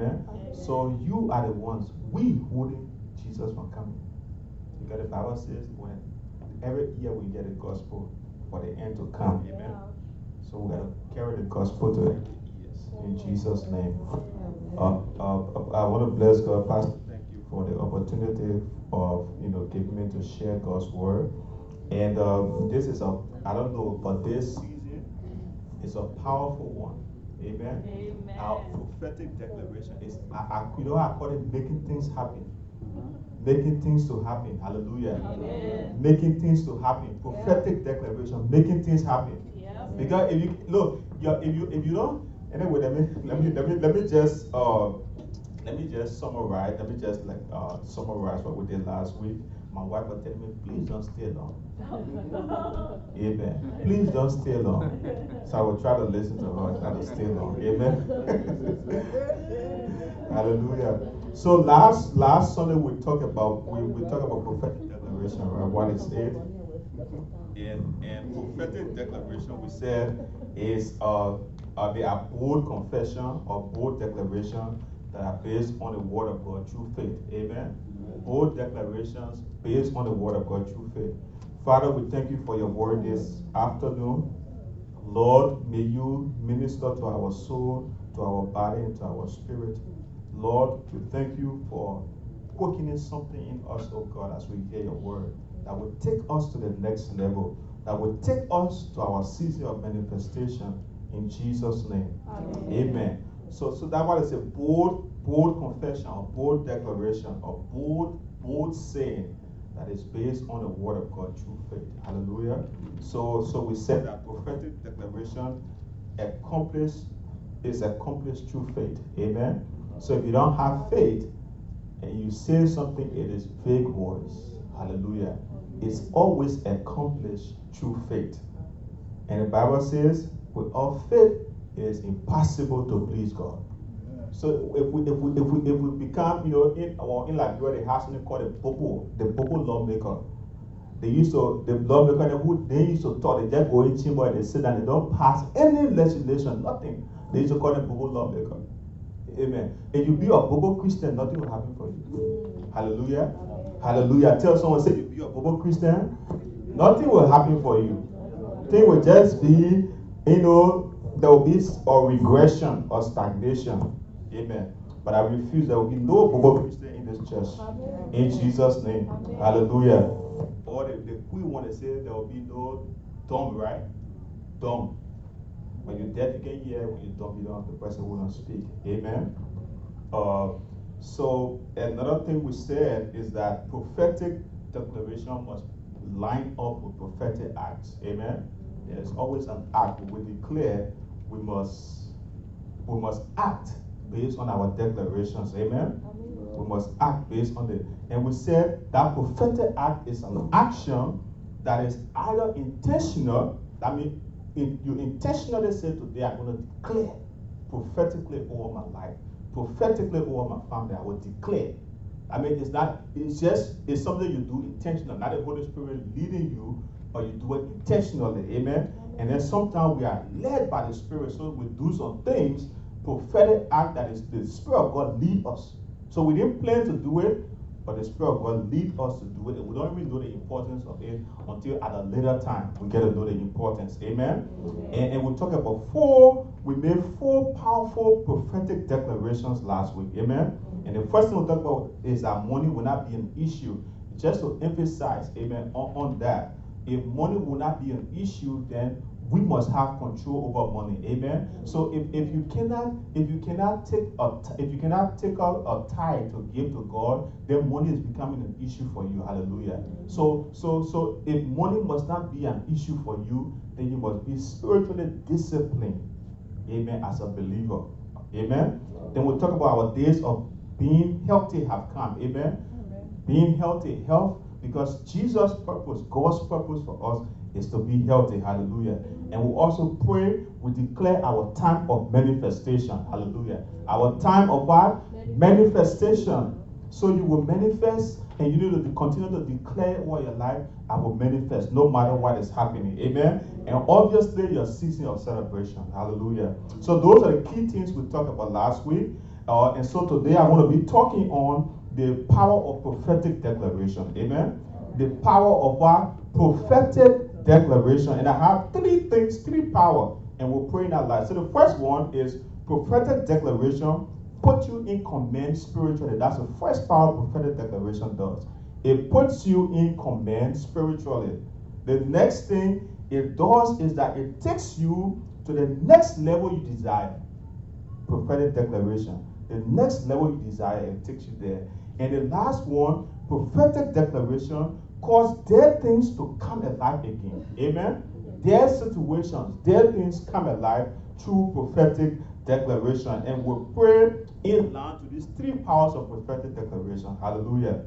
Amen. So you are the ones, we holding Jesus from coming. Because the Bible says when every year we get a gospel for the end to come. Amen. So we gotta carry the gospel to ears. In Jesus' name. Uh, uh, uh, I want to bless God, Pastor. Thank you for the opportunity of you know giving me to share God's word. And uh, this is a I don't know, but this season is a powerful one. Amen. Amen. Our prophetic declaration is, I, I, you know, I call it making things happen. Making things to happen. Hallelujah. Amen. Making things to happen. Prophetic yeah. declaration. Making things happen. Yeah. Because if you look, if you if you don't, anyway, let me let me let me let me just uh let me just summarize. Let me just like uh summarize what we did last week. My wife was telling me, please don't stay long. Amen. Please don't stay long. So I will try to listen to her, try to stay long. Amen. Hallelujah. So last last Sunday we talked about we, we talked about prophetic declaration, right? What is it? In in prophetic declaration we said is uh, uh they are bold confession or bold declaration that are based on the word of God through faith. Amen. Bold declarations based on the word of God through faith. Father, we thank you for your word this afternoon. Lord, may you minister to our soul, to our body, and to our spirit. Lord, we thank you for quickening something in us, oh God, as we hear your word that will take us to the next level, that will take us to our season of manifestation in Jesus' name. Amen. Amen. So, so that one is a bold, bold confession, a bold declaration, a bold, bold saying that is based on the word of God through faith. Hallelujah. So, so we said that prophetic declaration accomplished is accomplished through faith. Amen. So if you don't have faith and you say something, it is vague words. Hallelujah. It's always accomplished through faith. And the Bible says, without faith, it is impossible to please God. So if we if we if we if we become, you know, in or in Liberia they have something called a bobo, the bobo lawmaker. They used to the lawmaker who they used to talk, they just go in chamber and they sit and they don't pass any legislation, nothing. They used to call them bobo lawmaker. Amen. If you be a bobo Christian, nothing will happen for you. Hallelujah. Hallelujah. Tell someone, say, if you be a bobo Christian, nothing will happen for you. Thing will just be, you know, there will be a regression or stagnation. Amen. But I refuse, there will be no bobo Christian in this church. In Jesus' name. Hallelujah. Or the, the we want to say there will be no dumb, right? Dumb. When you're deaf, you can hear. When you're dumb, you don't, the person will not speak. Amen. Uh, so another thing we said is that prophetic declaration must line up with prophetic acts. Amen. There's always an act. We declare we must we must act based on our declarations. Amen. Amen. We must act based on it. And we said that prophetic act is an action that is either intentional, that means if you intentionally say today, I'm going to declare prophetically over my life, prophetically over my family, I will declare. I mean, it's not, it's just, it's something you do intentional, not the Holy Spirit leading you, but you do it intentionally. Amen. And then sometimes we are led by the Spirit, so we do some things, prophetic act that is the Spirit of God lead us. So we didn't plan to do it, but the Spirit of God lead us to do it. And we don't even know the importance of it until at a later time we get to know the importance. Amen? Amen. And, and we talk about four, we made four powerful prophetic declarations last week. Amen? And the first thing we'll talk about is that money will not be an issue. Just to emphasize, amen, on, on that. If money will not be an issue, then we must have control over money. Amen? So if, if you cannot if you cannot take a if you cannot take out a tithe to give to god then money is becoming an issue for you. Hallelujah. So so so if money must not be an issue for you then you must be spiritually disciplined. Amen as a believer. Amen? Then we'll talk about our days of being healthy have come. Amen, amen. being healthy health because jesus purpose god's purpose for us is to be healthy. Hallelujah. And we also pray, we declare our time of manifestation. Hallelujah. Our time of what? Manifestation. So you will manifest and you need to continue to declare over your life, I will manifest no matter what is happening. Amen. And obviously, your season of celebration. Hallelujah. So, those are the key things we talked about last week. Uh, and so today I want to be talking on the power of prophetic declaration. Amen. The power of what? Prophetic declaration. And I have three things, three power, and we'll pray in our life. So the first one is prophetic declaration put you in command spiritually. That's the first power prophetic declaration does. It puts you in command spiritually. The next thing it does is that it takes you to the next level you desire. Prophetic declaration. The next level you desire, it takes you there. And the last one, prophetic declaration, cause dead things to come alive again. Amen? Dead situations, dead things come alive through prophetic declaration. And we'll pray in line to these three powers of prophetic declaration. Hallelujah.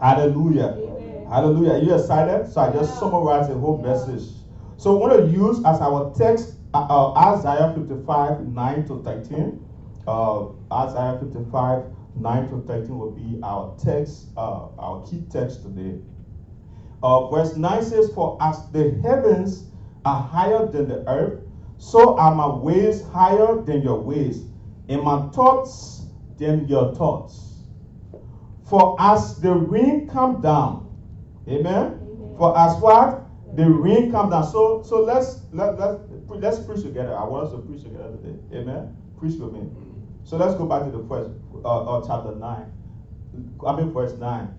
Hallelujah. Amen. Hallelujah. Are you excited? So I just summarize the whole message. So we want to use as our text uh, uh, Isaiah 55, 9 to 13. Uh, Isaiah 55, 9 to 13 will be our text, uh, our key text today. Uh, verse 9 says, For as the heavens are higher than the earth, so are my ways higher than your ways, and my thoughts than your thoughts. For as the rain come down, amen. amen. For as what the rain come down. So so let's let let let's preach together. I want us to preach together today, amen. Preach with me. So let's go back to the first uh, uh, chapter nine. I mean verse nine.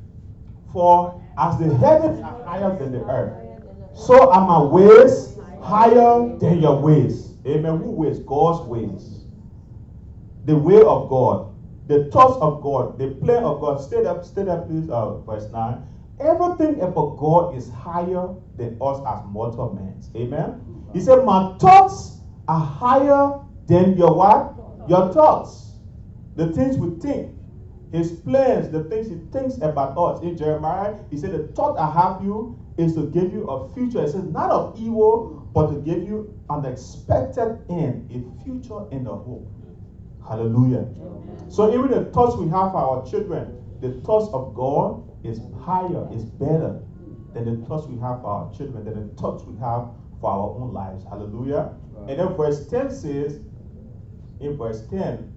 For as the heavens are higher than the earth, so are my ways higher than your ways. Amen. Who ways? God's ways. The way of God, the thoughts of God, the plan of God. Stay there, stay there, please. Uh, verse 9. Everything about God is higher than us as mortal men. Amen. He said, My thoughts are higher than your what? Your thoughts. The things we think. His plans, the things he thinks about us. In Jeremiah, he said, The thought I have you is to give you a future. It says, not of evil, but to give you an expected end, a future and a hope. Hallelujah. Amen. So even the thoughts we have for our children, the thoughts of God is higher, is better than the thoughts we have for our children, than the thoughts we have for our own lives. Hallelujah. Right. And then verse 10 says, in verse 10,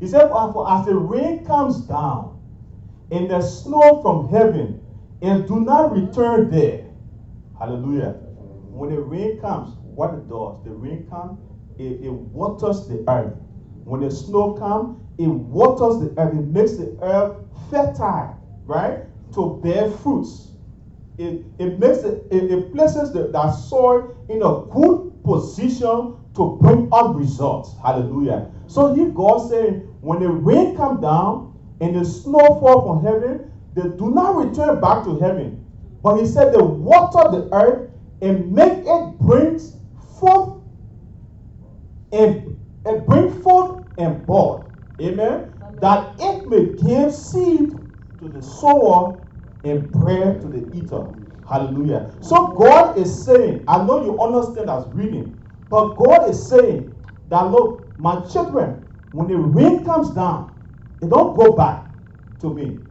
he said, For as the rain comes down and the snow from heaven and do not return there. Hallelujah. When the rain comes, what it does, the rain comes, it, it waters the earth. When the snow comes, it waters the earth. It makes the earth fertile, right? To bear fruits. It, it makes it, it, it places the, that soil in a good position to bring up results. Hallelujah. So here God saying, when the rain come down and the snow fall from heaven, they do not return back to heaven. But he said they water the earth and make it bring forth and, and bring forth and bud. Amen. Amen. That it may give seed to the sower and bread to the eater. Hallelujah. So God is saying, I know you understand as reading, but God is saying that look, my children, when the rain comes down, they don't go back to me.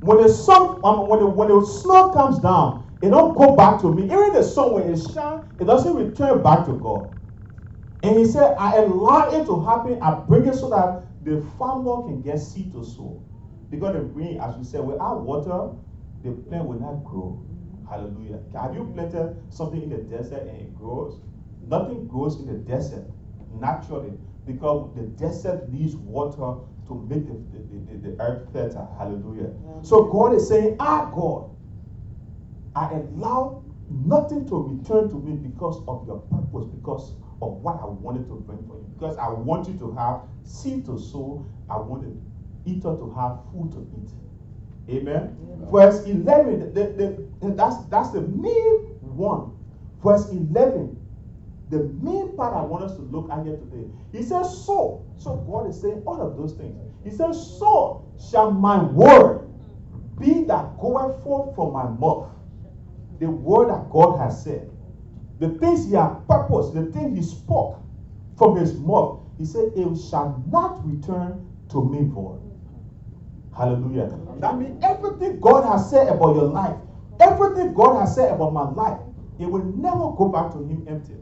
When the sun, um, when the, when the snow comes down, it don't go back to me. Even the sun, when it shines, it doesn't return back to God. And he said, I allow it to happen. I bring it so that the farmer can get seed to sow. Because the rain, as we said, without water, the plant will not grow. Hallelujah. Have you planted something in the desert and it grows? Nothing grows in the desert naturally because the desert needs water to make the, the, the, the earth fertile. Hallelujah. Yeah. So God is saying, Ah, God, I allow nothing to return to me because of your purpose, because of what I wanted to bring for you. Because I want you to have seed to sow, I wanted eater to have food to eat. Amen. Yeah. Verse 11, the, the, that's, that's the main one. Verse 11 the main part I want us to look at here today. He says, So, so God is saying all of those things. He says, So shall my word be that goeth forth from my mouth. The word that God has said. The things he has purposed, the thing he spoke from his mouth. He said, It shall not return to me void. Hallelujah. That means everything God has said about your life, everything God has said about my life, it will never go back to him empty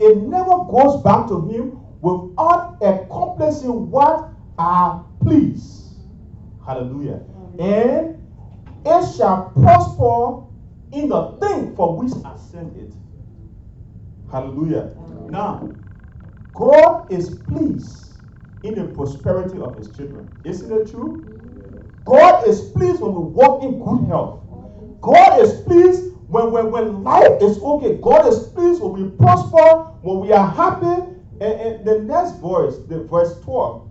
it never goes back to him without accomplishing what are please. Hallelujah. And it shall prosper in the thing for which I sent it. Hallelujah. Now, God is pleased in the prosperity of his children. Isn't it true? God is pleased when we walk in good health. God is pleased when, when, when life is okay. God is pleased when we prosper, when we are happy. And, and the next verse, the verse 12.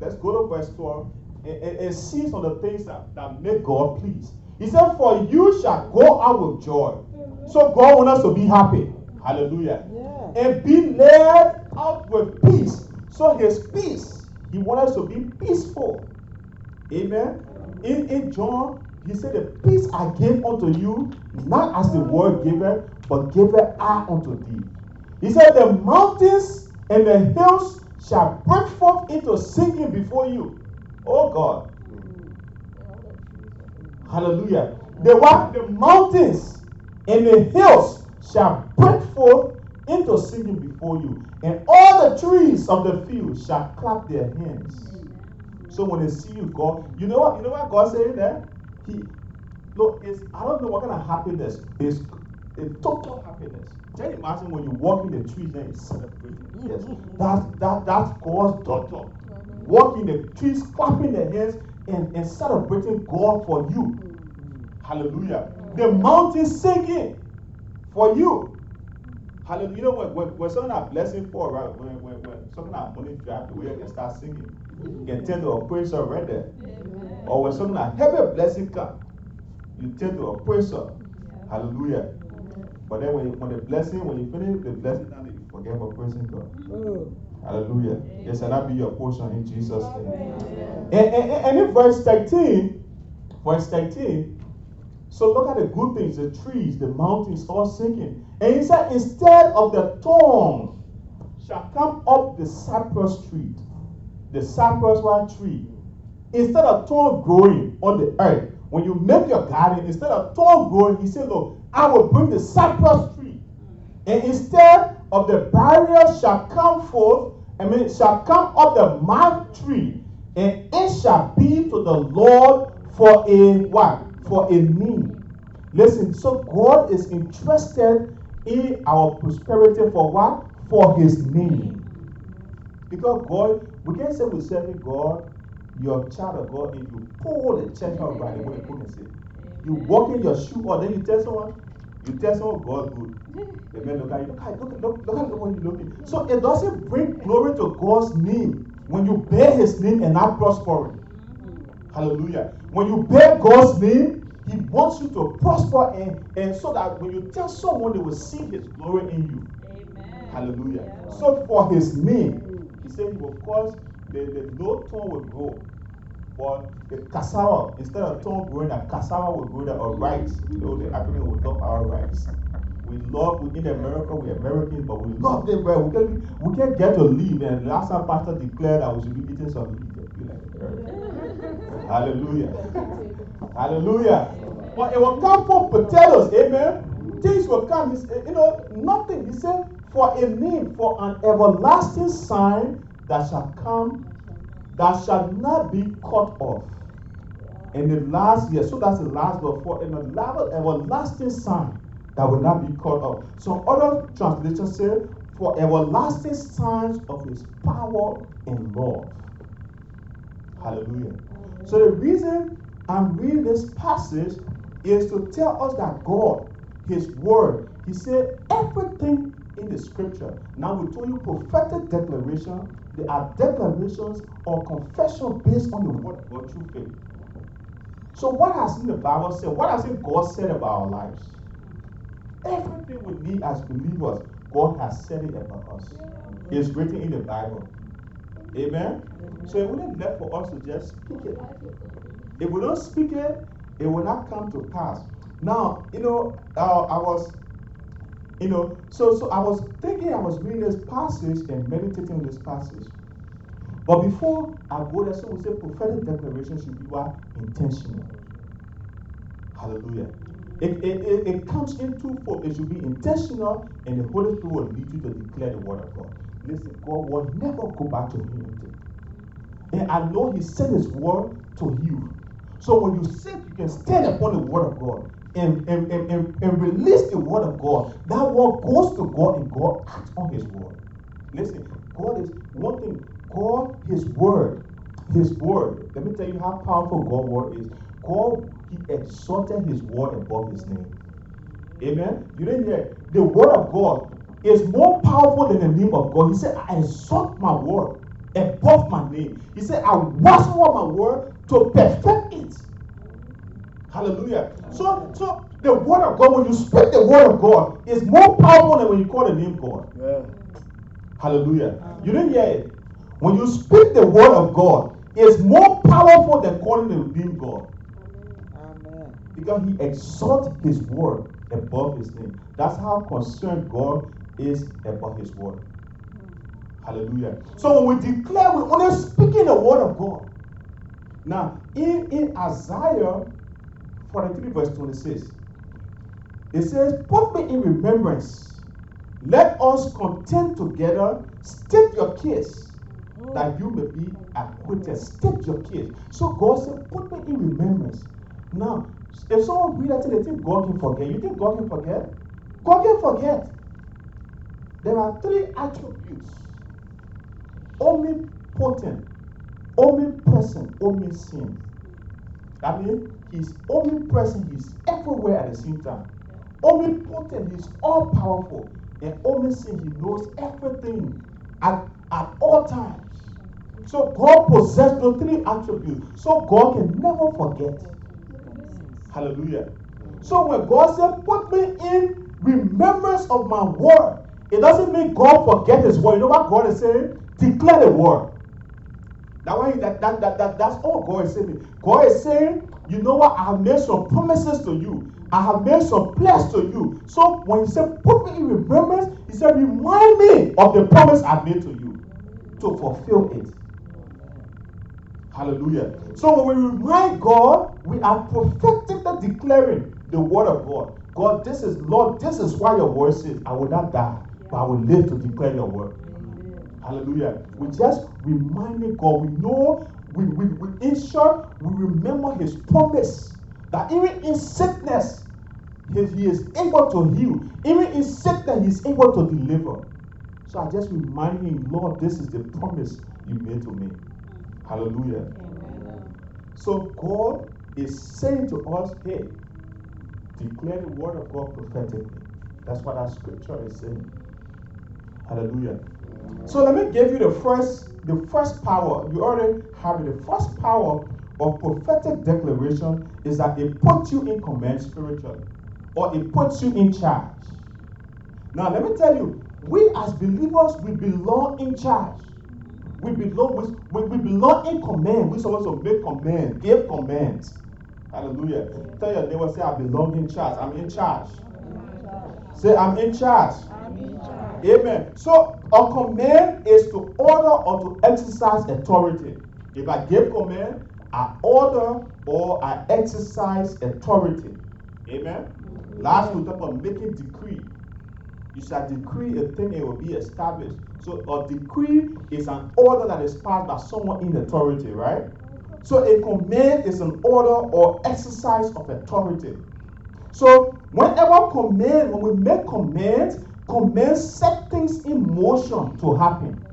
Let's go to verse 12 and, and, and see some of the things that, that make God pleased. He said, For you shall go out with joy. Mm-hmm. So God wants us to be happy. Hallelujah. Yeah. And be led out with peace. So his peace, he wants us to be peaceful. Amen. Mm-hmm. In, in John, he said, The peace I give unto you, not as the world giveth, but giveth I unto thee. He said, The mountains and the hills shall break forth into singing before you. Oh God. Hallelujah. The what? The mountains and the hills shall break forth into singing before you, and all the trees of the field shall clap their hands. So when they see you, God, you know what? You know what God saying there? He look, it's I don't know what kind of happiness is a total happiness. Can you imagine when you walk in the trees and you celebrate? Yes, that that that's God's daughter. Walking the trees, clapping their hands, and, and celebrating God for you. Hallelujah. The mountains singing for you. Hallelujah. You know when, when, when someone are blessing for right? When, when, when someone are money drive the way and start singing, you can tend to a praise right there. Amen. Or when someone are heavy blessing come, you tend to a praise. Yeah. Hallelujah. But then when, you, when the blessing, when you finish the blessing, then you forget about praising God. Mm. Hallelujah. Yes, and that be your portion in Jesus' name. And, and, and in verse 13, verse 13, so look at the good things, the trees, the mountains start sinking. And he said, instead of the thorn shall come up the cypress tree, the cypress one tree. Instead of thorn growing on the earth, when you make your garden, instead of thorn growing, he said, Look, I will bring the cypress tree. And instead of the barrier shall come forth, I mean, shall come up the mouth tree, and it shall be to the Lord for a what? For a need. Listen, so God is interested in our prosperity for what? For his name. Because God, we can't say we're serving God, you're a child of God, if you pull the church out what the can say. You walk in your shoe, or then you tell someone, you tell someone God good. Look at you, look at look, look, at the one you're looking. So it doesn't bring glory to God's name when you bear his name and not prospering. Hallelujah. When you bear God's name, he wants you to prosper and, and so that when you tell someone they will see his glory in you. Amen. Hallelujah. Yeah. So for his name, he said he will cause the, the no thorn will grow. But the cassava, instead of thorn growing, a cassava will grow there or rice. You know, the African will love our rice. We love, we in America, we're Americans, but we love them right? We can't, we can't get to leave. And last time Pastor declared that we should be eating some leaf. Hallelujah. Hallelujah. But it will come for potatoes. Amen. Things will come. You know, nothing. He said, for a name, for an everlasting sign that shall come, that shall not be cut off. In the last year, so that's the last but for an everlasting sign that will not be cut off. Some other translations say, for everlasting signs of his power and love. Hallelujah. So the reason I'm reading this passage is to tell us that God, His Word, He said everything in the Scripture. Now we told you prophetic declaration. They are declarations or confession based on the Word of God through faith. So what has the Bible said? What has God said about our lives? Everything we need as believers, God has said it about us. It's written in the Bible. Amen. So it wouldn't be left for us to just speak it. If we don't speak it, it will not come to pass. Now, you know, uh, I was, you know, so so I was thinking, I was reading this passage and meditating on this passage. But before I go there, so we say prophetic declaration should be what? Intentional. Hallelujah. It, it, it, it comes in twofold. It should be intentional, and the Holy Spirit will lead you to declare the word of God. Listen, God will never go back to him And I know He sent His word to you. So when you sick, you can stand upon the word of God and, and, and, and, release the word of God. That word goes to God and God acts on His word. Listen, God is one thing, God, His word, His word. Let me tell you how powerful God's word is. God, He exalted His word above His name. Amen. You didn't hear the word of God is more powerful than the name of God. He said, I exalt my word above my name. He said, I watch over my word to perfect it. Hallelujah. So, so the word of God, when you speak the word of God, is more powerful than when you call the name God. Yeah. Hallelujah. You didn't hear it. When you speak the word of God, is more powerful than calling the name God. Amen. Because he exalts his word above his name. That's how concerned God is about his word. Hallelujah. So when we declare, we're only speaking the word of God. Now, in, in Isaiah 43, verse 26, it says, Put me in remembrance. Let us contend together. State your case that you may be acquitted. State your case. So God said, Put me in remembrance. Now, if someone read that, they think God can forget. You think God can forget? God can forget. There are three attributes omnipotent, omnipresent, omniscient. I mean, he's omnipresent, he's everywhere at the same time. Omnipotent, he's all powerful. And omniscient, he knows everything at, at all times. So God possesses those three attributes. So God can never forget. Hallelujah. So when God said, Put me in remembrance of my word, it doesn't mean God forget his word. You know what God is saying? Declare the word. That way, that, that, that, that, that's all God is saying. God is saying, you know what? I have made some promises to you. I have made some pledges to you. So when he said, put me in remembrance, he said, remind me of the promise I made to you to fulfill it. Hallelujah. So when we remind God, we are prophetically declaring the word of God. God, this is, Lord, this is why your word says, I will not die, but I will live to declare your word. Hallelujah. We just reminding God. We know, we, we, we short, we remember his promise that even in sickness, he, he is able to heal. Even in sickness, he is able to deliver. So I just remind him, Lord, this is the promise you made to me. Hallelujah. Amen. So God is saying to us, hey, declare the word of God prophetically. That's what our scripture is saying. Hallelujah. So let me give you the first, the first power. You already have it. The first power of prophetic declaration is that it puts you in command spiritually, or it puts you in charge. Now let me tell you, we as believers we belong in charge. We belong, we, we belong in command. We're supposed to make command, give commands. Hallelujah. Tell your neighbor, say, I belong in charge. I'm in charge. Say, I'm in charge. Amen. So a command is to order or to exercise authority. If I give command, I order or I exercise authority. Amen. Mm-hmm. Last we talked about making decree. You shall decree a thing, it will be established. So a decree is an order that is passed by someone in authority, right? So a command is an order or exercise of authority. So whenever command, when we make commands, commands set things in motion to happen.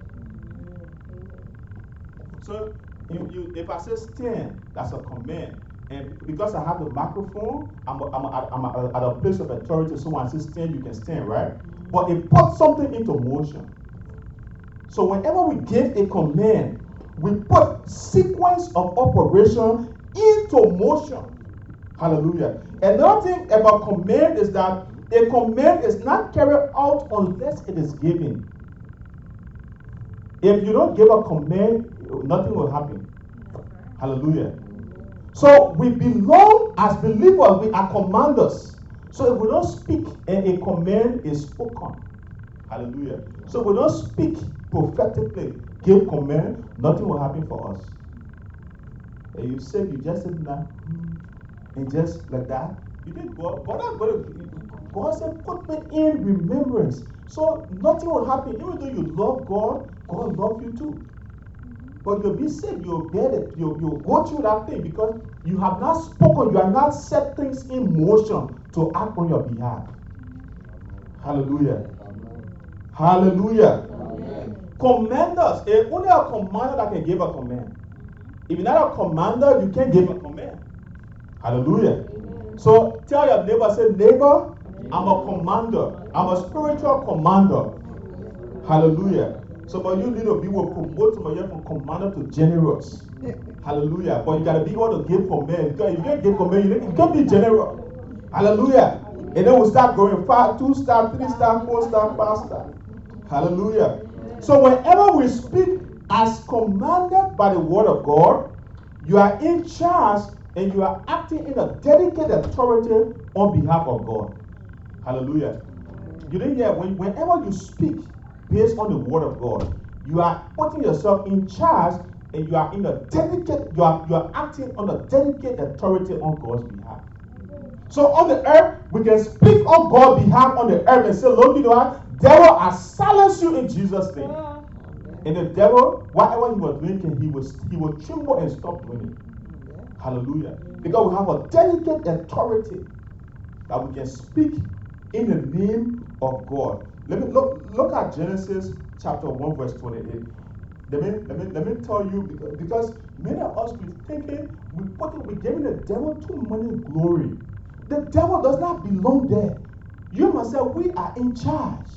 So if, you, if I say stand, that's a command. And because I have the microphone, I'm, I'm, I'm, I'm at a place of authority. So when I say stand, you can stand, right? But it puts something into motion. So whenever we give a command, we put sequence of operation into motion. Hallelujah. Another thing about command is that a command is not carried out unless it is given. If you don't give a command, nothing will happen. Hallelujah. So we belong as believers, we are commanders. So if we don't speak and a command is spoken, hallelujah. So we don't speak prophetically, give command, nothing will happen for us. And you said you just said that, hmm, and just like that, you God, God not going to God said, put me in remembrance. So nothing will happen. Even though you love God, God loves you too. but you'll be saved, You'll get it. You'll, you'll go through that thing because you have not spoken. You have not set things in motion to act on your behalf. Hallelujah. Hallelujah. Commanders. It's eh, only a commander that can give a command. If you're not a commander, you can't give a command. Hallelujah. So tell your neighbor, say, neighbor, I'm a commander. I'm a spiritual commander. Hallelujah. So, of you little people will promote you from commander to generous. Hallelujah. But you gotta be able to give command. Because if you can't give command, you can't be general. Hallelujah. And then we start going five, two star, three star, four star, five star. Hallelujah. So whenever we speak as commanded by the word of God, you are in charge and you are acting in a dedicated authority on behalf of God. Hallelujah. You didn't hear when, whenever you speak based on the word of God, you are putting yourself in charge and you are in a dedicated, you are, you are acting on a dedicated authority on God's behalf. So on the earth, we can speak on God's behalf on the earth and say, Look, you know what? Devil, I silence you in Jesus' name. And the devil, whatever he was doing, he was he will tremble and stop doing it. Hallelujah. Because we have a dedicated authority that we can speak in the name of God. Let me look, look at Genesis chapter 1, verse 28. Let me, let me, let me tell you, because, because many of us, we thinking, eh, we put it, we giving the devil too much glory. The devil does not belong there. You must say, we are in charge.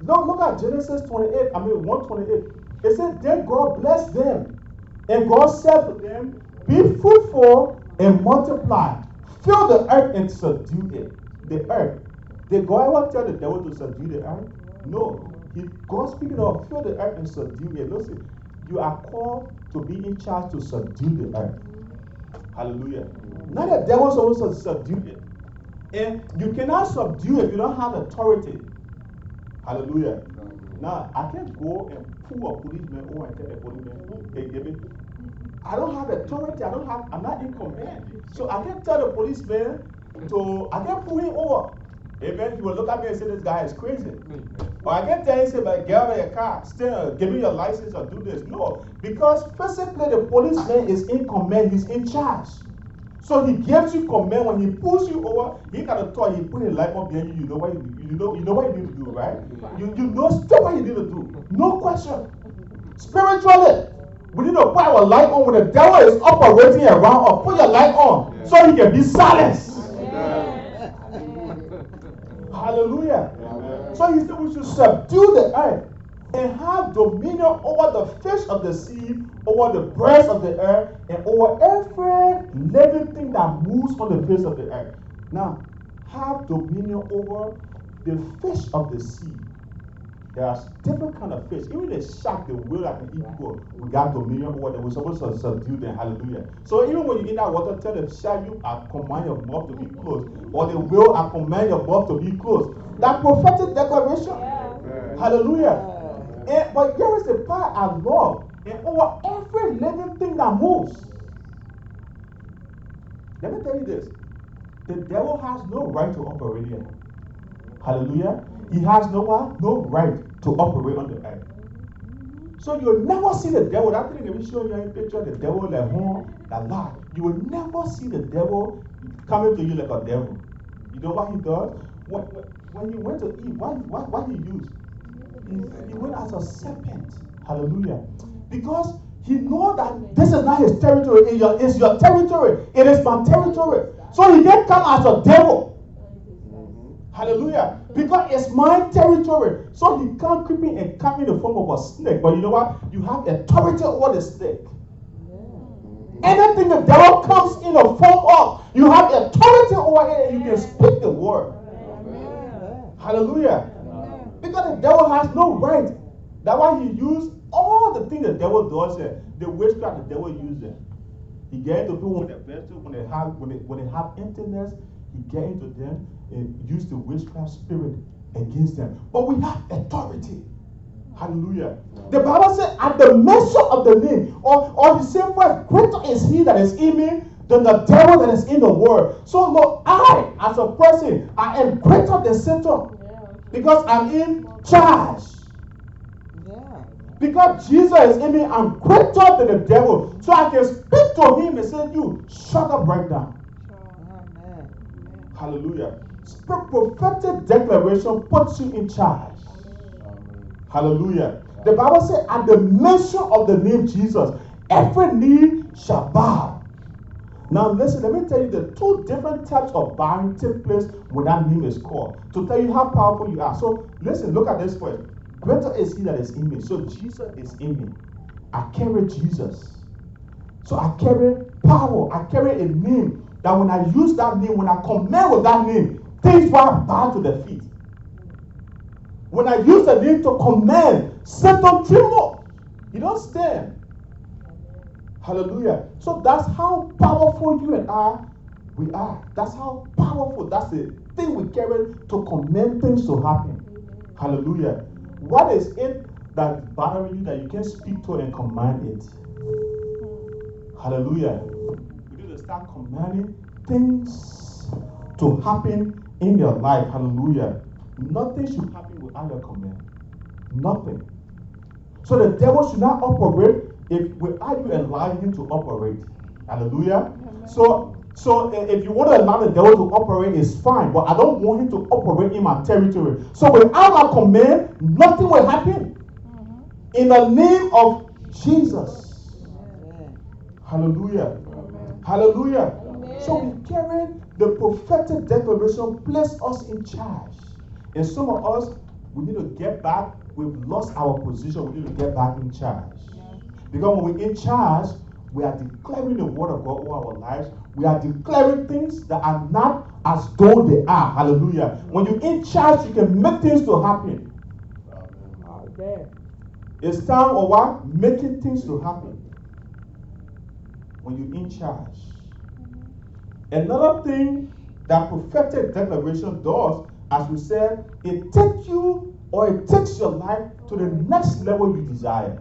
Look, look at Genesis 28, I mean 128. It said, Then God blessed them. And God said to them, Be fruitful and multiply. Fill the earth and subdue it. The earth. Did God ever tell the devil to subdue the earth? No. He, God speaking of fill the earth and subdue it. Listen, you are called to be in charge to subdue the earth. Hallelujah. Not the devil supposed to subdue it. And you cannot subdue if you don't have authority. Hallelujah. Now, I can't go and pull a policeman over and tell a policeman, hey, give it. I don't have authority. I don't have, I'm not in command. So I can't tell the policeman to, I can't pull him over. Amen. He will look at me and say, this guy is crazy. Mm. Or I can't tell him, say, but get out of your car, still, uh, give me your license or do this. No. Because physically, the policeman is in command, he's in charge. So he gives you command when he pulls you over. He got a toy. He put a light bulb behind you. You know what you, you know. You know what you need to do, right? Mm. You you know still what you need to do. No question. Spiritually, we need to put our light on when the devil is operating around us. Put your light on yeah. so he can be silenced. Hallelujah. Yeah. So he said we should subdue the earth and have dominion over the fish of the sea, over the birds of the air, and over every living thing that moves on the face of the earth. Now, have dominion over the fish of the sea. There are different kind of fish. Even the shark, the whale that can eat people, we got dominion over them. We're supposed to subdue them. Hallelujah. So even when you get that water, tell the shark, you I command your mouth to be closed. Or the whale, I command your mouth to be closed. That prophetic declaration. Yeah. Hallelujah. And, but here is the part I love. And over every living thing that moves. Let me tell you this. The devil has no right to operate here. Hallelujah. He has no, no right to operate on the earth. So you'll never see the devil. That thing we show you in picture, the devil, the horn, the lie. You will never see the devil coming to you like a devil. You know what he does? When, when he went to Eve, what, what, what he used? he went as a serpent. Hallelujah. Because he know that this is not his territory, your, it's your territory. It is my territory. So he didn't come as a devil. Hallelujah. Because it's my territory. So he can't creep in and come in the form of a snake. But you know what? You have authority over the snake. Anything the devil comes in the form of, you have authority over it and you can speak the word. Hallelujah. Because the devil has no right. That's why he used all the things the devil does here. The witchcraft the devil uses. He get into people when they when they have when they when they have emptiness, he get into them and use the witchcraft spirit against them. But we have authority. Hallelujah. The Bible said, at the measure of the name, or, or the same word, greater is he that is in me than the devil that is in the world. So, Lord, I, as a person, I am greater than Satan because I'm in charge. Because Jesus is in me, I'm greater than the devil. So I can speak to him and say, You shut up right now. Hallelujah. Prophetic declaration puts you in charge. Amen. Hallelujah. The Bible says, at the mention of the name Jesus, every knee shall bow. Now, listen, let me tell you the two different types of bowing take place when that name is called to tell you how powerful you are. So, listen, look at this first. Greater is he that is in me. So, Jesus is in me. I carry Jesus. So, I carry power. I carry a name that when I use that name, when I command with that name, things will bow to the feet. When I use the name to command, Satan tremble. You don't stand. Hallelujah. So that's how powerful you and I we are. That's how powerful. That's the thing we carry to command things to happen. Hallelujah. What is it that bothering you that you can speak to and command it? Hallelujah. We need to start commanding things to happen in your life. Hallelujah. Nothing should happen without your command. Nothing. So the devil should not operate if without you allowing him to operate. Hallelujah. So so if you want to allow the devil to operate, it's fine. But I don't want him to operate in my territory. So without my command, nothing will happen. Mm-hmm. In the name of Jesus. Amen. Hallelujah. Hallelujah. Amen. So we carry the prophetic declaration, place us in charge. And some of us, we need to get back. We've lost our position. We need to get back in charge. Because when we're in charge, we are declaring the word of God over our lives. We are declaring things that are not as though they are. Hallelujah. When you're in charge, you can make things to happen. It's time or what? Making things to happen. When you're in charge. Another thing that prophetic declaration does as we said, it takes you or it takes your life to the next level you desire.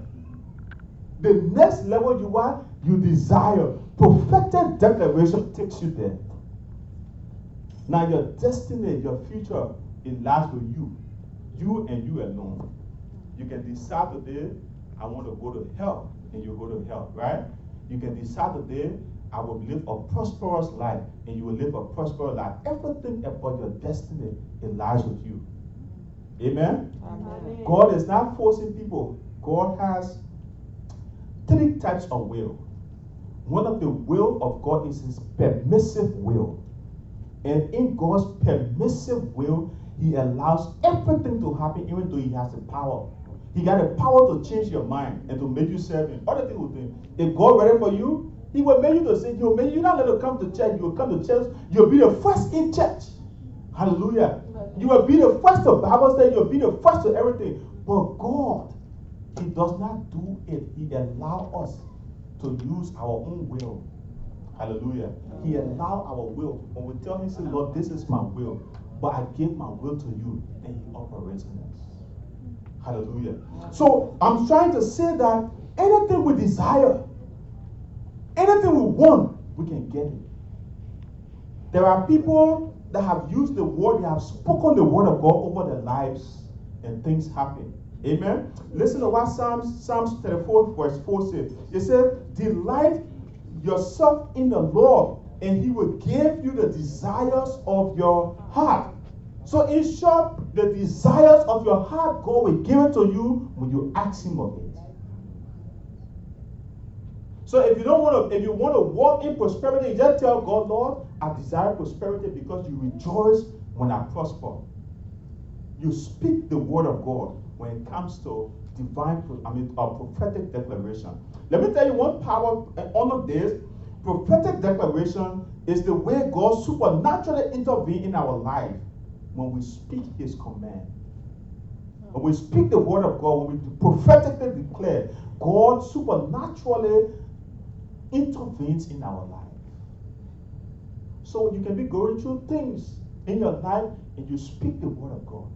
The next level you are, you desire. Prophetic declaration takes you there. Now, your destiny, your future, it lies with you. You and you alone. You can decide today, I want to go to hell, and you go to hell, right? You can decide today, I will live a prosperous life and you will live a prosperous life. Everything about your destiny it lies with you. Amen? Amen? God is not forcing people. God has three types of will. One of the will of God is his permissive will. And in God's permissive will, he allows everything to happen even though he has the power. He got the power to change your mind and to make you serve him. Other things will do. If God ready for you, he will make you to say, He'll make you not let to come to church. You will come to church. You'll be the first in church. Hallelujah. You will be the first to Bible study. You'll be the first to everything. But God, He does not do it. He allows us to use our own will. Hallelujah. He allows our will. When we tell Him, say, Lord, this is my will, but I give my will to you, and He operates in us. Hallelujah. So I'm trying to say that anything we desire, Anything we want, we can get it. There are people that have used the word, they have spoken the word of God over their lives, and things happen. Amen. Listen to what Psalms, Psalms 34, verse 4 says. It says, Delight yourself in the Lord, and he will give you the desires of your heart. So, in short, the desires of your heart, God will give it to you when you ask him of it. So if you don't want to, if you want to walk in prosperity, you just tell God, Lord, I desire prosperity because you rejoice when I prosper. You speak the word of God when it comes to divine, I mean, a prophetic declaration. Let me tell you one power uh, All of this. Prophetic declaration is the way God supernaturally intervenes in our life when we speak His command. When we speak the word of God, when we prophetically declare, God supernaturally intervenes in our life. So you can be going through things in your life and you speak the word of God.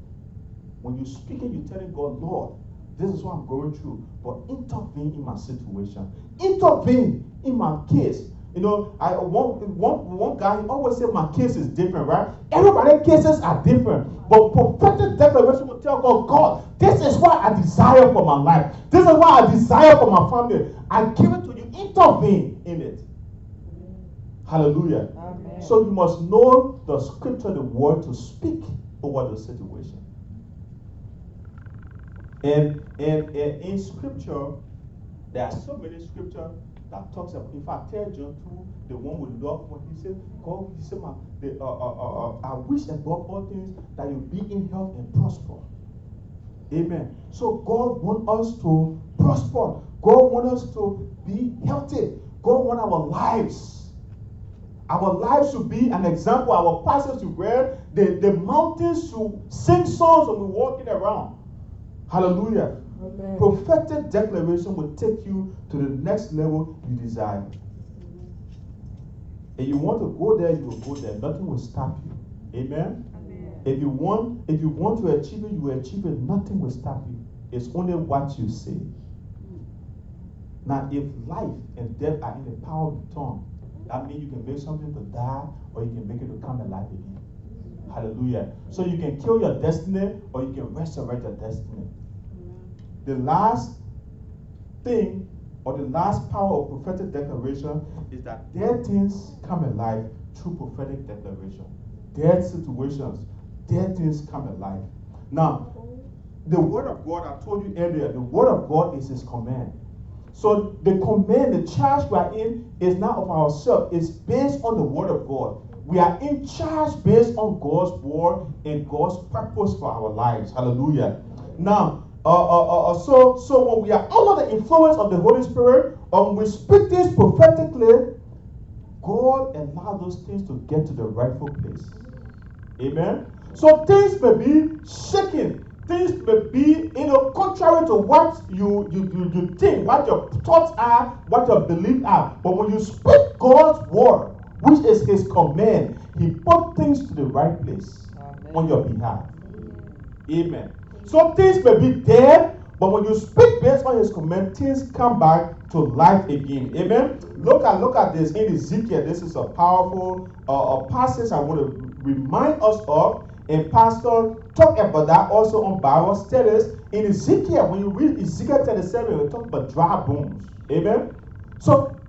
When you speak it, you're telling God, Lord, this is what I'm going through, but intervene in my situation. Intervene in my case. You know, I one, one, one guy always said my case is different, right? Everybody's cases are different. But prophetic declaration will tell God, God, this is what I desire for my life. This is what I desire for my family. I give it to you. Intervene in it. Hallelujah. Amen. So you must know the scripture, the word to speak over the situation. And, and, and in scripture, there are so many scripture that talks about, in fact, tell John 2, the one with love, when he said, God, he said, the, uh, uh, uh, uh, I wish above all things that you be in health and prosper. Amen. So God wants us to prosper. God wants us to be healthy. God wants our lives. Our lives should be an example. Our pastors should wear the, the mountains should sing songs when we're walking around. Hallelujah. Amen. Prophetic declaration will take you to the next level you desire. If you want to go there, you will go there. Nothing will stop you. Amen. Amen. If you want, if you want to achieve it, you will achieve it. Nothing will stop you. It's only what you say. Now, if life and death are in the power of the tongue, that means you can make something to die or you can make it to come alive again. Hallelujah. So you can kill your destiny or you can resurrect your destiny. The last thing or the last power of prophetic declaration is that dead things come alive through prophetic declaration. Dead situations, dead things come alive. Now, the word of God, I told you earlier, the word of God is his command. So the command, the charge we are in is not of ourselves, it's based on the word of God. We are in charge based on God's word and God's purpose for our lives. Hallelujah. Now, uh, uh, uh, uh, so, so when we are under the influence of the Holy Spirit, when we speak things prophetically, God allows those things to get to the rightful place. Amen. So things may be shaking. Things may be, you know, contrary to what you, you, you, you think, what your thoughts are, what your beliefs are. But when you speak God's word, which is his command, he put things to the right place Amen. on your behalf. Amen. Some things may be dead, but when you speak based on his command, things come back to life again. Amen. Look at look at this in Ezekiel. This is a powerful uh, a passage I want to remind us of. And Pastor talk about that also on Bible studies. In Ezekiel, when you read Ezekiel 37, we talk about dry bones. Amen. So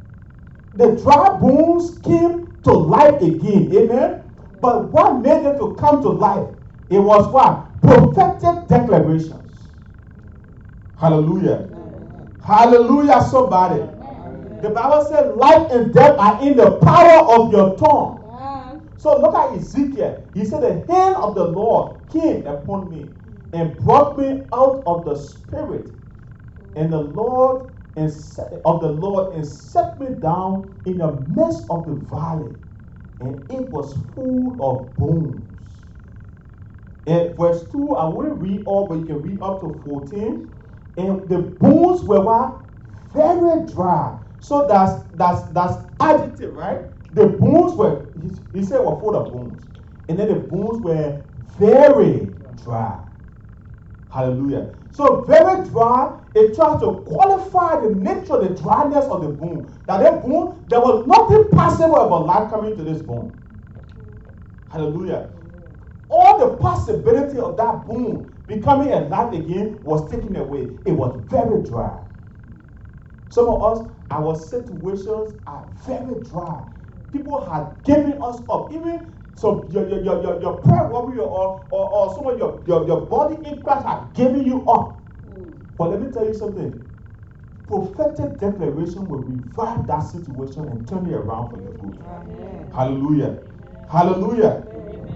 the dry bones came to life again. Amen. But what made them to come to life? It was what? Prophetic declarations. Hallelujah. Hallelujah, somebody. The Bible said, life and death are in the power of your tongue. So look at Ezekiel. He said, The hand of the Lord came upon me and brought me out of the spirit and the Lord and set, of the Lord and set me down in the midst of the valley, and it was full of bones. And verse 2, I wouldn't read all, but you can read up to 14. And the bones were what? Very dry. So that's that's that's adjective, right? The bones were, he, he said, were full of bones. And then the bones were very dry. Hallelujah. So very dry, it tries to qualify the nature, the dryness of the bone. That that bone, there was nothing possible about life coming to this bone. Hallelujah all the possibility of that boom becoming alive again was taken away. It was very dry. Some of us, our situations are very dry. People have given us up. Even so, your, your, your, your, prayer warrior or, or, or some of your, your, your body in Christ are giving you up. But let me tell you something. Prophetic declaration will revive that situation and turn it around for your good. Amen. Hallelujah. Hallelujah.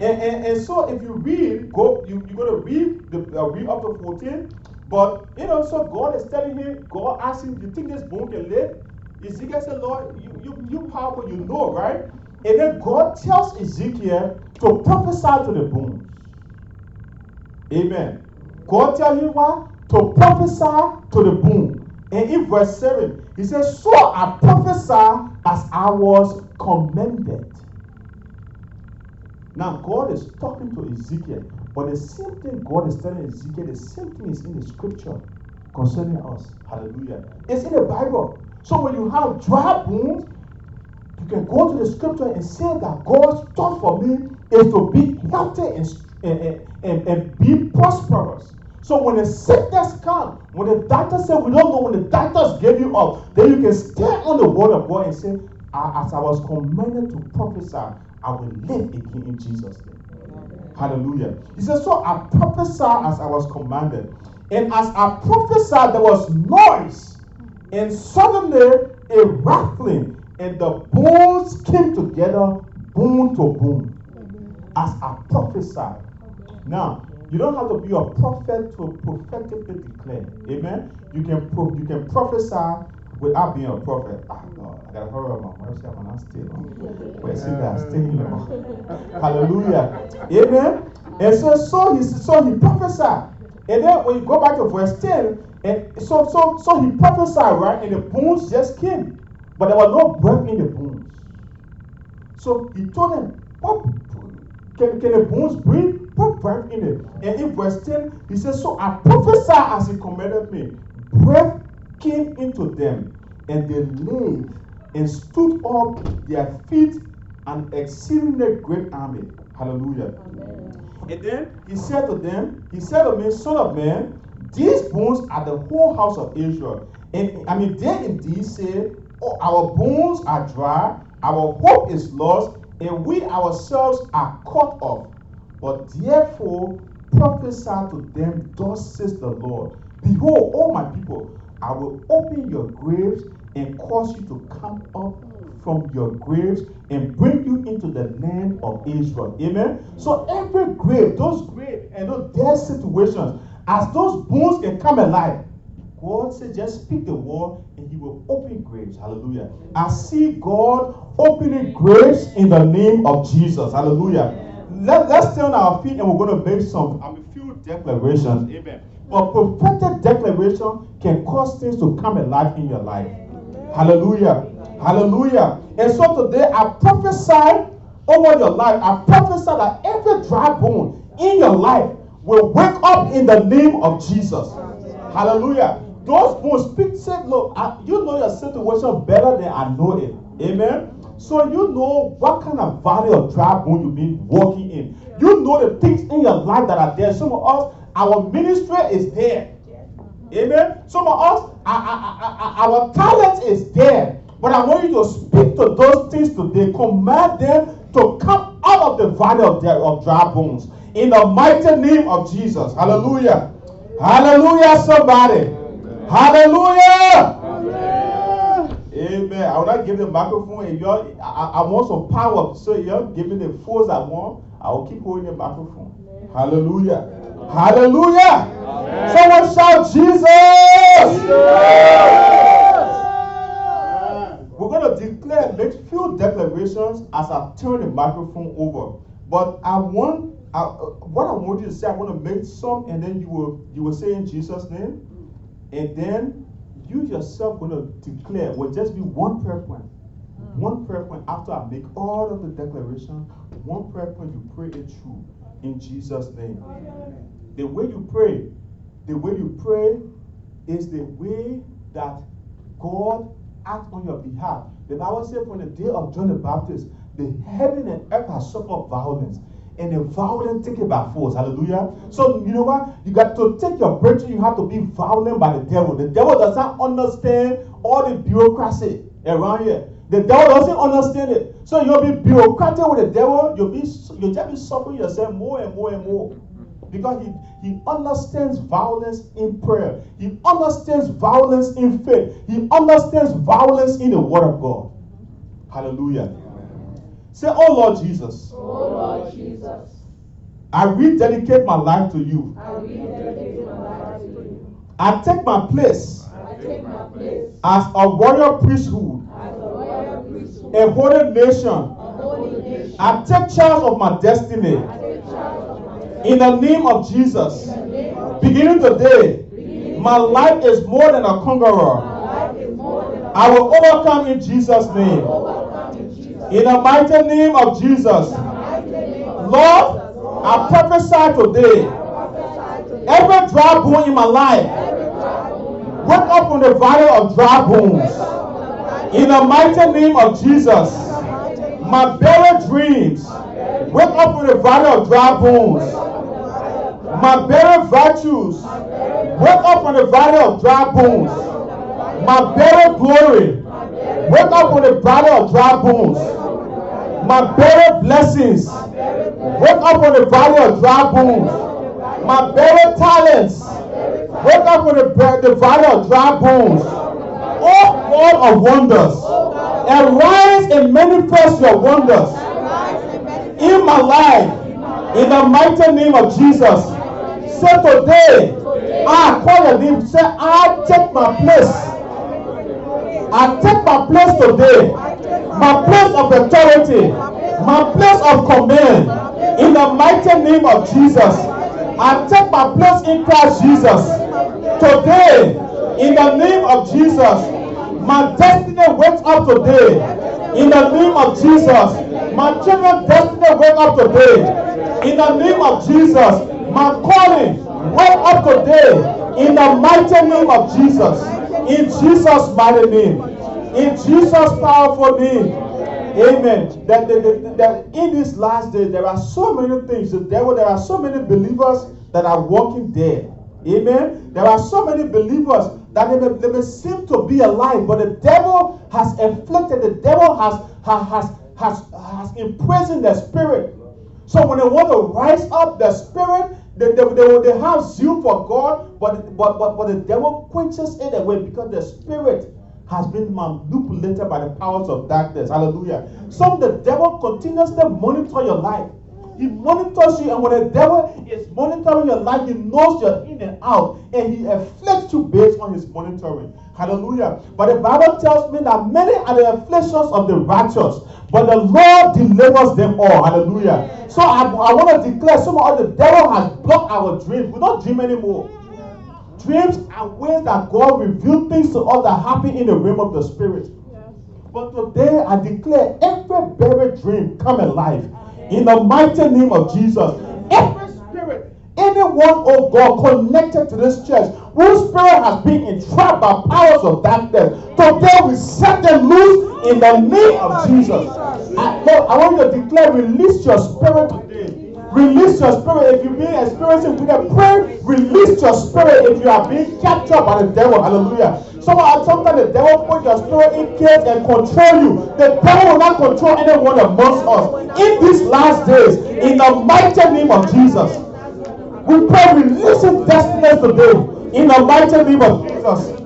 And, and, and so if you read, go you, you're going to read the uh, read up to 14. But you know, so God is telling him, God asking, Do you think this bone can live? Ezekiel said, Lord, you, you, you powerful, you know, right? And then God tells Ezekiel to prophesy to the bones. Amen. God tell you what? To prophesy to the bone. And in verse 7, he says, So I prophesy as I was commanded. Now, God is talking to Ezekiel, but the same thing God is telling Ezekiel, the same thing is in the scripture concerning us. Hallelujah. It's in the Bible. So when you have dry bones, you can go to the scripture and say that God's thought for me is to be healthy and, and, and, and be prosperous. So when the sickness comes, when the doctor said we don't know, when the doctors gave you up, then you can stand on the word of God and say, as I was commanded to prophesy, I will live again in Jesus' name. Hallelujah. He says, So I prophesied as I was commanded. And as I prophesied, there was noise. And suddenly a rattling, and the bones came together, bone to bone, as I prophesied. Now, you don't have to be a prophet to prophetically declare. Amen. You can pro- you can prophesy without being a prophet. Ah, God, I gotta hurry up, my mercy, I'm not still. Where see that still. Hallelujah. Amen. And so, so he so he prophesied. And then when you go back to verse 10, and so so so he prophesied, right? And the bones just came. But there was no breath in the bones. So he told them, what can, can the bones breathe? Put breath in it. And in verse 10, he says, So I prophesied as he commanded me. Breath came into them, and they lay and stood up their feet, an exceedingly great army. Hallelujah. Amen. And then he said to them, He said to me, Son of man, these bones are the whole house of Israel. And I mean, they indeed say, Oh, our bones are dry, our hope is lost, and we ourselves are cut off. But therefore prophesy to them, thus says the Lord. Behold, all my people, I will open your graves and cause you to come up from your graves and bring you into the land of Israel. Amen. So every grave, those graves and those dead situations, as those bones can come alive, God said, just speak the word and he will open graves. Hallelujah. I see God opening graves in the name of Jesus. Hallelujah. Let, let's stay on our feet and we're going to make some mean, few declarations. Amen. But prophetic declaration can cause things to come alive in your life. Hallelujah. Hallelujah. And so today I prophesy over your life. I prophesy that every dry bone in your life will wake up in the name of Jesus. Hallelujah. Those bones speak, say, look, I, you know your situation better than I know it. Amen. So you know what kind of valley of dry bone you've been walking in. You know the things in your life that are there. Some of us, our ministry is there. Amen. Some of us, our, talent is there. But I want you to speak to those things today. Command them to come out of the valley of, their, of dry bones. In the mighty name of Jesus. Hallelujah. Hallelujah, somebody. Hallelujah. Amen. I will not give the microphone. If you I, I want some power. So y'all give me the force I want. I will keep holding the microphone. Amen. Hallelujah. Hallelujah. Amen. Someone shout Jesus. We're going to declare, make a few declarations as I turn the microphone over. But I want, I, uh, what I want you to say, I want to make some, and then you will, you will say in Jesus' name, and then you yourself going to declare will just be one prayer point. One prayer point after I make all of the declaration, one prayer point you pray it through in Jesus' name. Amen. The way you pray, the way you pray is the way that God acts on your behalf. The Bible says from the day of John the Baptist, the heaven and earth have suffered violence and the violent take it by force. Hallelujah. So you know what? You got to take your breakthrough. You have to be violent by the devil. The devil does not understand all the bureaucracy around here. The devil doesn't understand it. So you'll be bureaucratic with the devil. You'll be you'll just be suffering yourself more and more and more. Because he, he understands violence in prayer. He understands violence in faith. He understands violence in the word of God. Hallelujah. Say, Oh Lord Jesus. Oh Lord Jesus. I rededicate my life to you. I rededicate my life to you. I take my place. I take my place as a royal priesthood. As a royal priesthood. A holy nation. A holy nation. I take charge of my destiny. I take charge of my destiny. In the name of Jesus. Beginning today. My life is more than a conqueror. I will overcome in Jesus' name. in the mighty name of Jesus. Lord, I prophesy today. Every dry bone in my life, wake up from the valley of dry bones. In the mighty name of Jesus. My buried dreams. Wake up from the valley of dry bones. My buried virtues. Wake up from the valley of dry bones. My buried glory. Wake up from the valley of dry bones. My buried blessings. Wake up from the valley of dry bones. My buried talents. Wake up from the, the valley of dry bones. Oh God of wonders. Arise and manifest your wonders in my life. In the mighty name of Jesus. Say today, I call your name. Say, I take my place. I take my place today. My place of authority. My place of command. In the mighty name of Jesus. I take my place in Christ Jesus. Today, in the name of Jesus. My destiny wakes up today. In the name of Jesus. My children's destiny wake up today. In the name of Jesus. My calling wake up today. In the mighty name of Jesus. In Jesus' mighty name. In Jesus' powerful name. Amen. That, that, that, that in these last days, there are so many things. The devil, there are so many believers that are walking dead. Amen. There are so many believers that they may, they may seem to be alive, but the devil has inflicted, the devil has, has, has, has imprisoned their spirit. So when they want to rise up, their spirit, they, they, they, they have zeal for God, but, but, but, but the devil quenches it away because the spirit has been manipulated by the powers of darkness. Hallelujah. So the devil continuously monitor your life. He monitors you, and when the devil is monitoring your life, he knows you're in and out, and he afflicts you based on his monitoring. Hallelujah. But the Bible tells me that many are the afflictions of the righteous, but the Lord delivers them all. Hallelujah. So I, I want to declare some of the devil has blocked our dreams. We don't dream anymore. Dreams are ways that God reveals things to us that happen in the realm of the spirit. But today I declare every buried dream come alive in the mighty name of Jesus. Every spirit, anyone, oh God, connected to this church, whose spirit has been entrapped by powers of darkness, today we set them loose in the name of Jesus. I, Lord, I want you to declare, release your spirit today. Release your spirit if you've been experiencing with a prayer. Release your spirit if you are being captured by the devil. Hallelujah. Some, sometimes the devil put your spirit in cage and control you. The devil will not control anyone amongst us. In these last days, in the mighty name of Jesus, we pray releasing destinies today. In the mighty name of Jesus.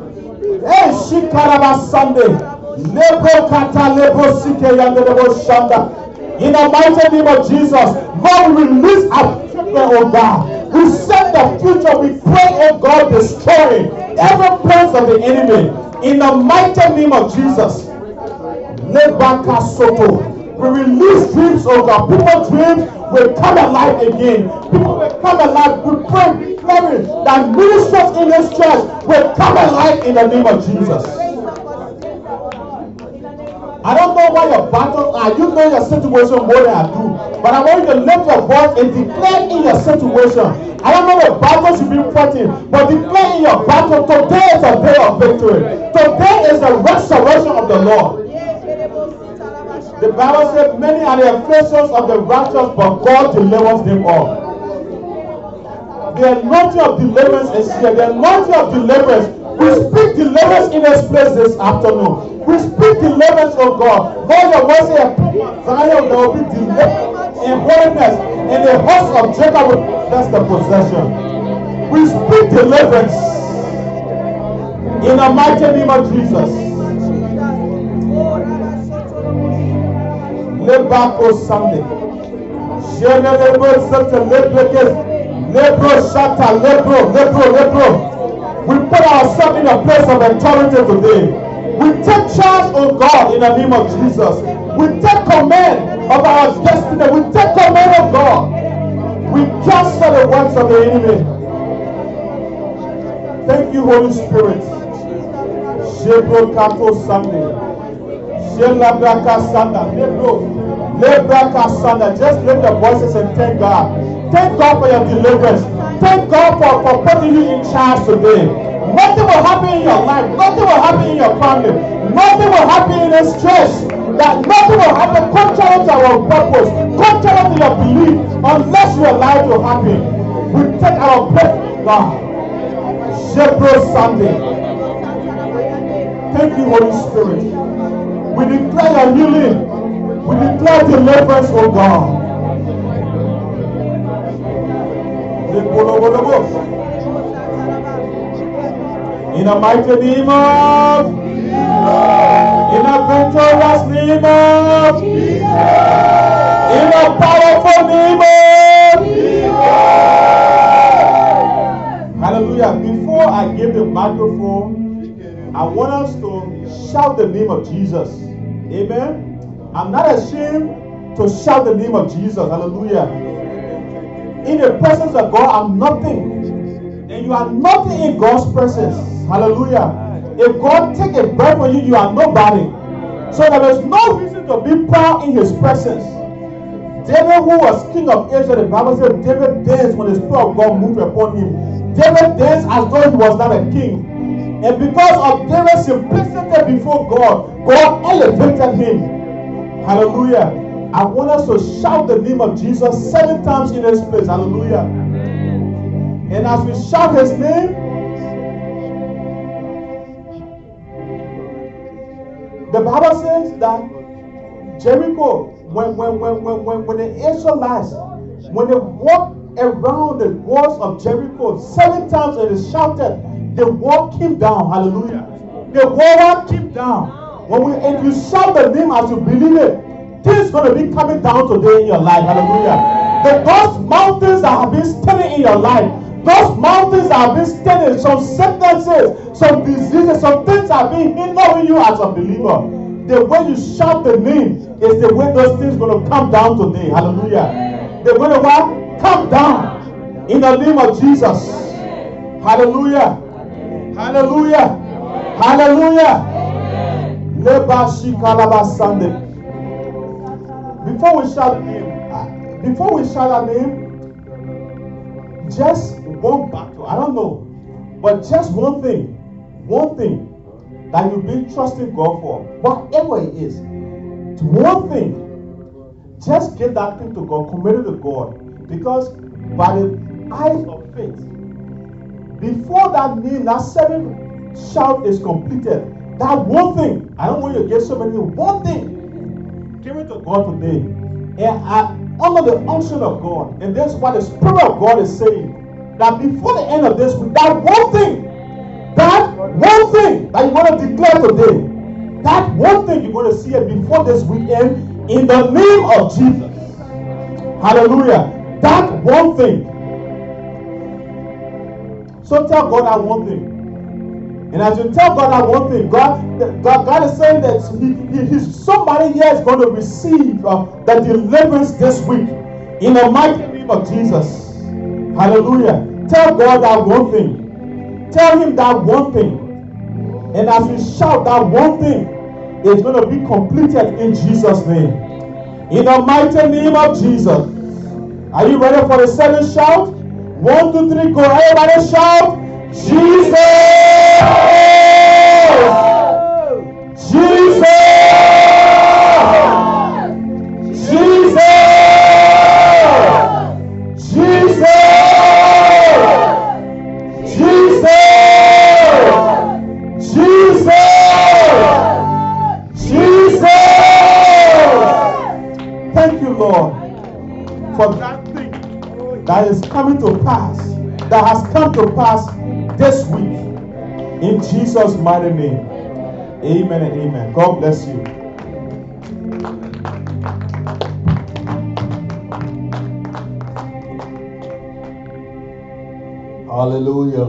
Hey, Shikaraba Sunday. Lebo kata lebo sike yandelebo shanda. In the mighty name of Jesus, Lord, we release our children, oh God. We set the future. We pray, oh God, destroying every plans of the enemy in the mighty name of Jesus. Lebaka Soto. We release dreams, oh God. People's dreams will come alive again. People will come alive. We pray, declaring that ministers in this church will come alive in the name of Jesus. I don't know why your battles are. You know your situation more than I do. But I want you to lift your voice and declare in your situation. I don't know the battles you've been fighting, but declare in your battle today is a day of victory. Today is the restoration of the Lord. The Bible says, Many are the afflictions of the righteous, but God delivers them all. The anointing of deliverance is here. The anointing of deliverance. We speak deliverance in this place this afternoon. We speak deliverance, oh God. Lord, your word says, Zion, there will be deliverance in holiness, and the house of Jacob possess the possession. We speak deliverance in the mighty name of Jesus. Lebako Sunday. Generebo Sata Lebrekes. Lebro Shata Lebro Lebro Lebro. We put ourselves in a place of authority today. We take charge, of God, in the name of Jesus. We take command of our destiny. We take command of God. We cancel the works of the enemy. Thank you, Holy Spirit. Shebro Kato Sunday. Shelabraka Sanda. Lebraka. Just lift the voices and thank God. Thank God for your deliverance. Thank God for, for putting you in charge today. Nothing will happen in your life. Nothing will happen in your family. Nothing will happen in this church that nothing will happen contrary to our purpose, contrary to your belief, unless you allow it to happen. We take our breath, God. Jebro Sunday. Thank you, Holy Spirit. We declare your healing. We declare deliverance, oh God. In the mighty name of in the victorious name of in the powerful name of Hallelujah. Before I give the microphone, I want us to shout the name of Jesus. Amen. I'm not ashamed to shout the name of Jesus. Hallelujah. In the presence of God, I'm nothing. And you are nothing in God's presence. Hallelujah. If God take a breath from you, you are nobody. So there is no reason to be proud in his presence. David, who was king of Israel, the Bible said David danced when the Spirit of God moved upon him. David danced as though he was not a king. And because of David's simplicity before God, God elevated him. Hallelujah. I want us to shout the name of Jesus seven times in this place. Hallelujah. And as we shout his name, The Bible says that Jericho, when when when when when, when the Israelites, when they walked around the walls of Jericho seven times and they shouted, the wall came down. Hallelujah. The wall came down. When we if you shout the name as you believe it, things gonna be coming down today in your life. Hallelujah. The those mountains that have been standing in your life, those mountains that have been standing, some sicknesses, some diseases, some things have been hindering you as a believer. The way you shout the name is the way those things going to come down today. Hallelujah. The way the what? Come down in the name of Jesus. Hallelujah. Hallelujah. Hallelujah. Before we shout the name, ah, before we shout our name, just one battle. I don't know. But just one thing. One thing that you've been trusting God for. Whatever it is. One thing. Just give that thing to God. Commit it to God. Because by the eyes of faith, before that name, that seven shout is completed, that one thing, I don't want you to get so many, one thing, to God today. And I, under the unction of God. And that's what the Spirit of God is saying. That before the end of this week, that one thing, that one thing that you want to declare today, that one thing you're going to see it before this weekend in the name of Jesus. Hallelujah. That one thing. So tell God that one thing. And as you tell God that one thing, God, God, God is saying that he, he, he's, somebody here is going to receive uh, the deliverance this week in the mighty name of Jesus. Hallelujah. Tell God that one thing. Tell him that one thing. And as we shout that one thing, it's going to be completed in Jesus' name. In the mighty name of Jesus. Are you ready for the second shout? One, two, three, go. Everybody shout. Jesus! Jesus! Jesus! Jesus! Jesus! Jesus! Thank you, Lord, for that thing that is coming to pass, that has come to pass this week. In Jesus' mighty name. Amen and amen. God bless you. Hallelujah.